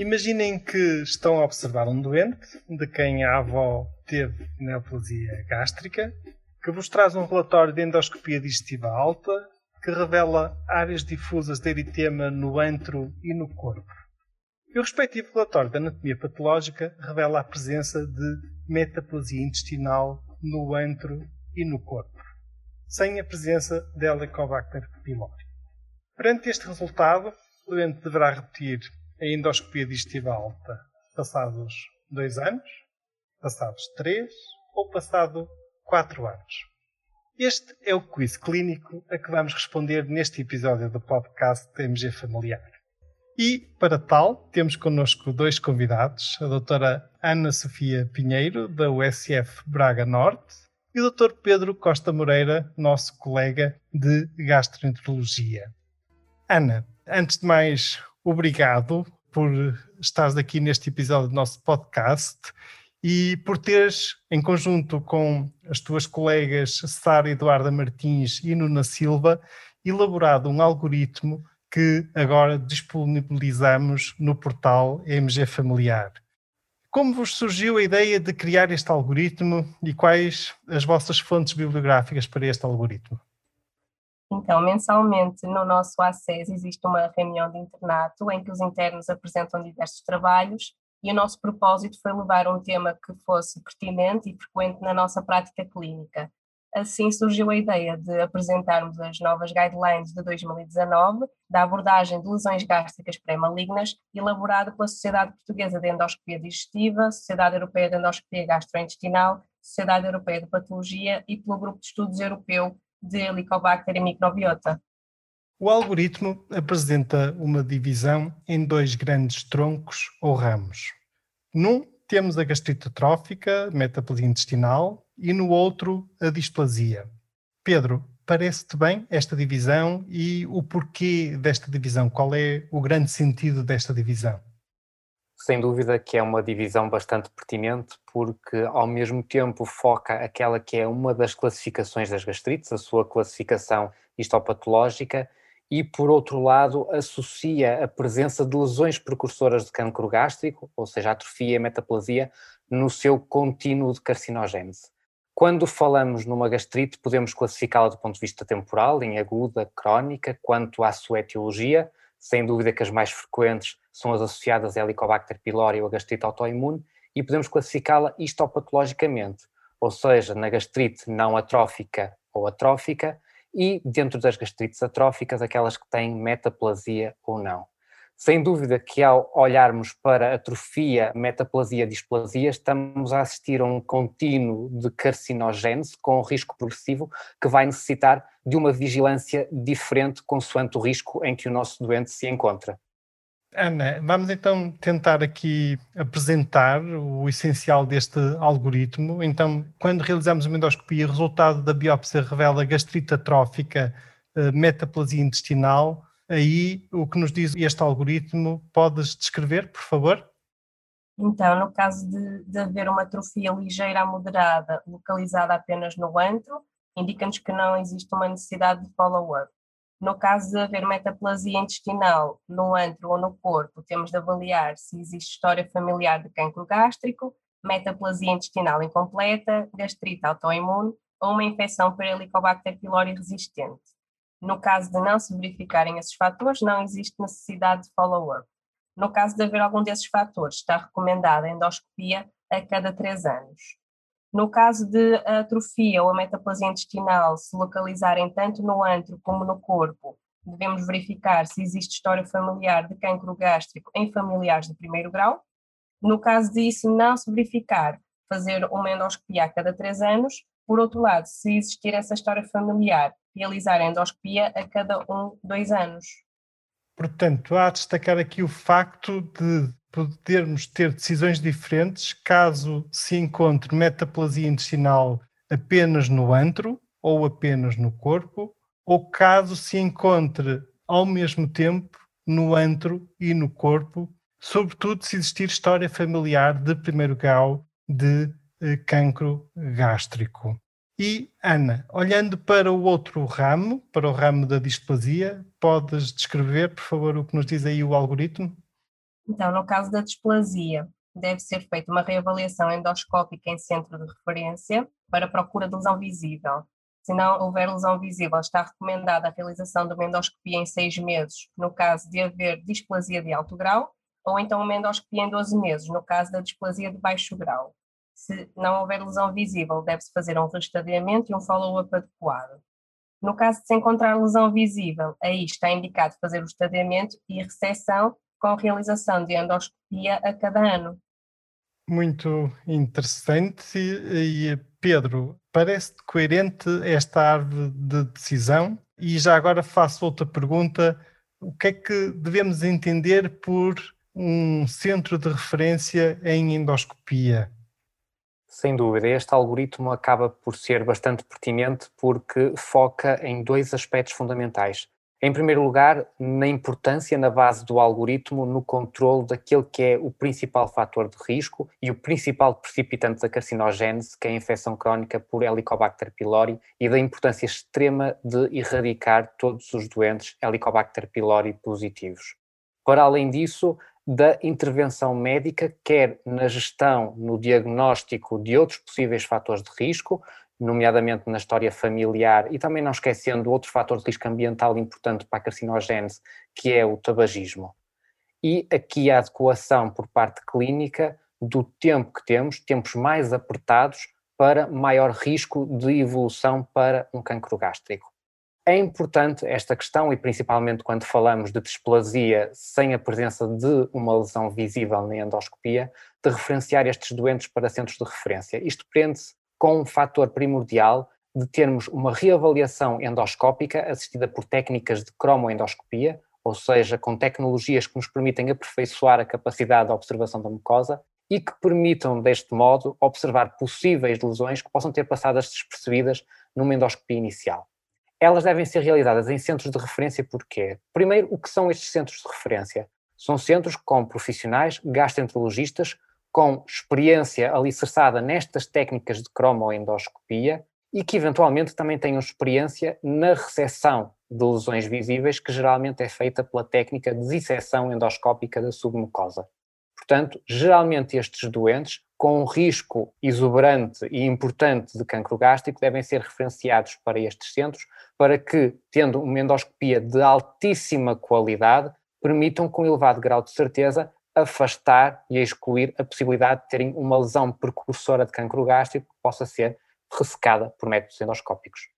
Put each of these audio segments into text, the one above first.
Imaginem que estão a observar um doente de quem a avó teve neoplasia gástrica, que vos traz um relatório de endoscopia digestiva alta que revela áreas difusas de eritema no antro e no corpo. E o respectivo relatório de anatomia patológica revela a presença de metaplasia intestinal no antro e no corpo, sem a presença de Helicobacter pylori. Perante este resultado, o doente deverá repetir a endoscopia digestiva alta passados dois anos, passados três ou passado quatro anos. Este é o quiz clínico a que vamos responder neste episódio do podcast TMG Familiar. E, para tal, temos connosco dois convidados, a doutora Ana Sofia Pinheiro, da USF Braga Norte, e o doutor Pedro Costa Moreira, nosso colega de gastroenterologia. Ana, antes de mais, obrigado por estares aqui neste episódio do nosso podcast e por teres, em conjunto com as tuas colegas Sara Eduarda Martins e Nuna Silva, elaborado um algoritmo que agora disponibilizamos no portal MG Familiar. Como vos surgiu a ideia de criar este algoritmo e quais as vossas fontes bibliográficas para este algoritmo? Então, mensalmente no nosso ACES existe uma reunião de internato em que os internos apresentam diversos trabalhos e o nosso propósito foi levar um tema que fosse pertinente e frequente na nossa prática clínica. Assim surgiu a ideia de apresentarmos as novas guidelines de 2019 da abordagem de lesões gástricas pré-malignas, elaborado pela Sociedade Portuguesa de Endoscopia Digestiva, Sociedade Europeia de Endoscopia Gastrointestinal, Sociedade Europeia de Patologia e pelo Grupo de Estudos Europeu de Helicobacter e microbiota. O algoritmo apresenta uma divisão em dois grandes troncos ou ramos. Num temos a gastrite atrófica, metaplasia intestinal, e no outro a displasia. Pedro, parece-te bem esta divisão e o porquê desta divisão? Qual é o grande sentido desta divisão? Sem dúvida que é uma divisão bastante pertinente, porque ao mesmo tempo foca aquela que é uma das classificações das gastrites, a sua classificação histopatológica, e por outro lado associa a presença de lesões precursoras de cancro gástrico, ou seja, atrofia e metaplasia, no seu contínuo de carcinogênese. Quando falamos numa gastrite, podemos classificá-la do ponto de vista temporal, em aguda, crónica, quanto à sua etiologia, sem dúvida que as mais frequentes são as associadas a Helicobacter pylori ou a gastrite autoimune, e podemos classificá-la histopatologicamente, ou seja, na gastrite não atrófica ou atrófica, e dentro das gastrites atróficas, aquelas que têm metaplasia ou não. Sem dúvida que ao olharmos para atrofia, metaplasia, displasia, estamos a assistir a um contínuo de carcinogênese com risco progressivo que vai necessitar de uma vigilância diferente consoante o risco em que o nosso doente se encontra. Ana, vamos então tentar aqui apresentar o essencial deste algoritmo. Então, quando realizamos uma endoscopia, o resultado da biópsia revela gastrite atrófica, eh, metaplasia intestinal, aí o que nos diz este algoritmo, podes descrever, por favor? Então, no caso de, de haver uma atrofia ligeira a moderada localizada apenas no antro, indica-nos que não existe uma necessidade de follow-up. No caso de haver metaplasia intestinal no antro ou no corpo, temos de avaliar se existe história familiar de cancro gástrico, metaplasia intestinal incompleta, gastrite autoimune ou uma infecção por Helicobacter pylori resistente. No caso de não se verificarem esses fatores, não existe necessidade de follow-up. No caso de haver algum desses fatores, está recomendada a endoscopia a cada três anos. No caso de atrofia ou a metaplasia intestinal se localizarem tanto no antro como no corpo, devemos verificar se existe história familiar de cancro gástrico em familiares de primeiro grau. No caso disso não se verificar, fazer uma endoscopia a cada três anos. Por outro lado, se existir essa história familiar realizar endoscopia a cada um, dois anos. Portanto, há a destacar aqui o facto de podermos ter decisões diferentes caso se encontre metaplasia intestinal apenas no antro ou apenas no corpo, ou caso se encontre ao mesmo tempo no antro e no corpo, sobretudo se existir história familiar de primeiro grau de cancro gástrico. E, Ana, olhando para o outro ramo, para o ramo da displasia, podes descrever, por favor, o que nos diz aí o algoritmo? Então, no caso da displasia, deve ser feita uma reavaliação endoscópica em centro de referência para procura de lesão visível. Se não houver lesão visível, está recomendada a realização de uma endoscopia em seis meses, no caso de haver displasia de alto grau, ou então uma endoscopia em 12 meses, no caso da displasia de baixo grau. Se não houver lesão visível, deve-se fazer um restadiamento e um follow-up adequado. No caso de se encontrar lesão visível, aí está indicado fazer o estadiamento e recessão com realização de endoscopia a cada ano. Muito interessante. E, Pedro, parece coerente esta árvore de decisão? E já agora faço outra pergunta. O que é que devemos entender por um centro de referência em endoscopia? Sem dúvida, este algoritmo acaba por ser bastante pertinente porque foca em dois aspectos fundamentais. Em primeiro lugar, na importância na base do algoritmo no controle daquele que é o principal fator de risco e o principal precipitante da carcinogênese, que é a infecção crónica por Helicobacter pylori, e da importância extrema de erradicar todos os doentes Helicobacter pylori positivos. Para além disso, da intervenção médica, quer na gestão, no diagnóstico de outros possíveis fatores de risco, nomeadamente na história familiar, e também não esquecendo outro fator de risco ambiental importante para a carcinogênese, que é o tabagismo. E aqui a adequação por parte clínica do tempo que temos, tempos mais apertados, para maior risco de evolução para um cancro gástrico. É importante esta questão, e principalmente quando falamos de displasia sem a presença de uma lesão visível na endoscopia, de referenciar estes doentes para centros de referência. Isto prende-se com um fator primordial de termos uma reavaliação endoscópica assistida por técnicas de cromoendoscopia, ou seja, com tecnologias que nos permitem aperfeiçoar a capacidade de observação da mucosa e que permitam, deste modo, observar possíveis lesões que possam ter passado despercebidas numa endoscopia inicial elas devem ser realizadas em centros de referência porquê? Primeiro, o que são estes centros de referência? São centros com profissionais gastroenterologistas com experiência alicerçada nestas técnicas de cromoendoscopia e que eventualmente também tenham experiência na recepção de lesões visíveis, que geralmente é feita pela técnica de disseção endoscópica da submucosa. Portanto, geralmente estes doentes com um risco exuberante e importante de cancro gástrico devem ser referenciados para estes centros para que, tendo uma endoscopia de altíssima qualidade, permitam com elevado grau de certeza afastar e excluir a possibilidade de terem uma lesão precursora de cancro gástrico que possa ser ressecada por métodos endoscópicos.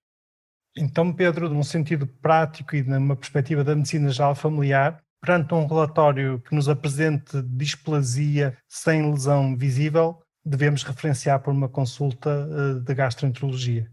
Então, Pedro, num sentido prático e numa perspectiva da medicina geral familiar, perante um relatório que nos apresente displasia sem lesão visível, devemos referenciar por uma consulta eh, de gastroenterologia.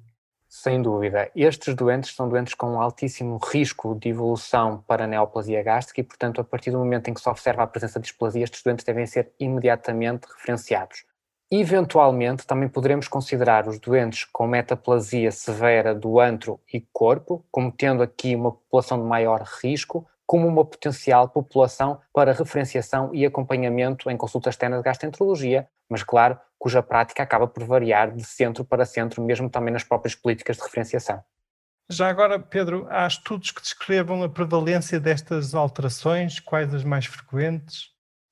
Sem dúvida. Estes doentes são doentes com altíssimo risco de evolução para neoplasia gástrica e, portanto, a partir do momento em que se observa a presença de displasia, estes doentes devem ser imediatamente referenciados. Eventualmente, também poderemos considerar os doentes com metaplasia severa do antro e corpo, como tendo aqui uma população de maior risco, como uma potencial população para referenciação e acompanhamento em consultas externas de gastroenterologia, mas claro, cuja prática acaba por variar de centro para centro, mesmo também nas próprias políticas de referenciação. Já agora, Pedro, há estudos que descrevam a prevalência destas alterações? Quais as mais frequentes?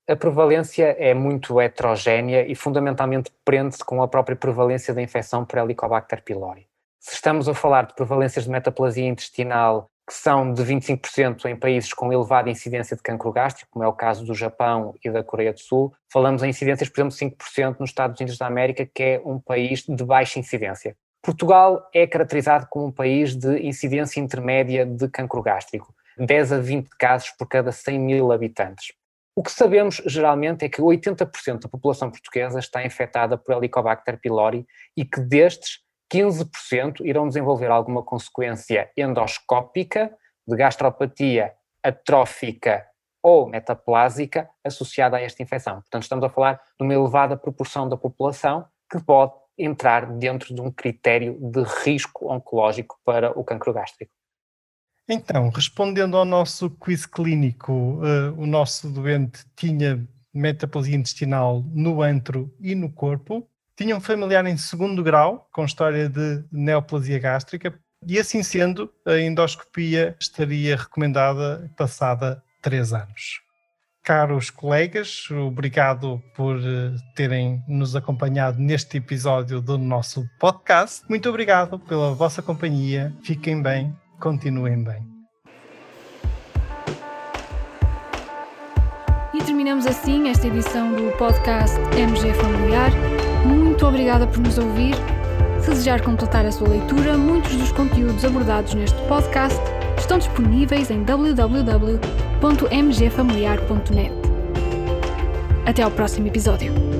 A prevalência é muito heterogénea e fundamentalmente prende-se com a própria prevalência da infecção por Helicobacter pylori. Se estamos a falar de prevalências de metaplasia intestinal que são de 25% em países com elevada incidência de cancro gástrico, como é o caso do Japão e da Coreia do Sul. Falamos em incidências, por exemplo, 5% nos Estados Unidos da América, que é um país de baixa incidência. Portugal é caracterizado como um país de incidência intermédia de cancro gástrico, 10 a 20 casos por cada 100 mil habitantes. O que sabemos geralmente é que 80% da população portuguesa está infectada por Helicobacter pylori e que destes 15% irão desenvolver alguma consequência endoscópica de gastropatia atrófica ou metaplásica associada a esta infecção. Portanto, estamos a falar de uma elevada proporção da população que pode entrar dentro de um critério de risco oncológico para o cancro gástrico. Então, respondendo ao nosso quiz clínico, uh, o nosso doente tinha metaplasia intestinal no antro e no corpo, tinha um familiar em segundo grau com história de neoplasia gástrica e assim sendo, a endoscopia estaria recomendada passada três anos. Caros colegas, obrigado por eh, terem nos acompanhado neste episódio do nosso podcast. Muito obrigado pela vossa companhia. Fiquem bem, continuem bem. Terminamos assim esta edição do podcast MG Familiar. Muito obrigada por nos ouvir. Se desejar completar a sua leitura, muitos dos conteúdos abordados neste podcast estão disponíveis em www.mgfamiliar.net. Até ao próximo episódio.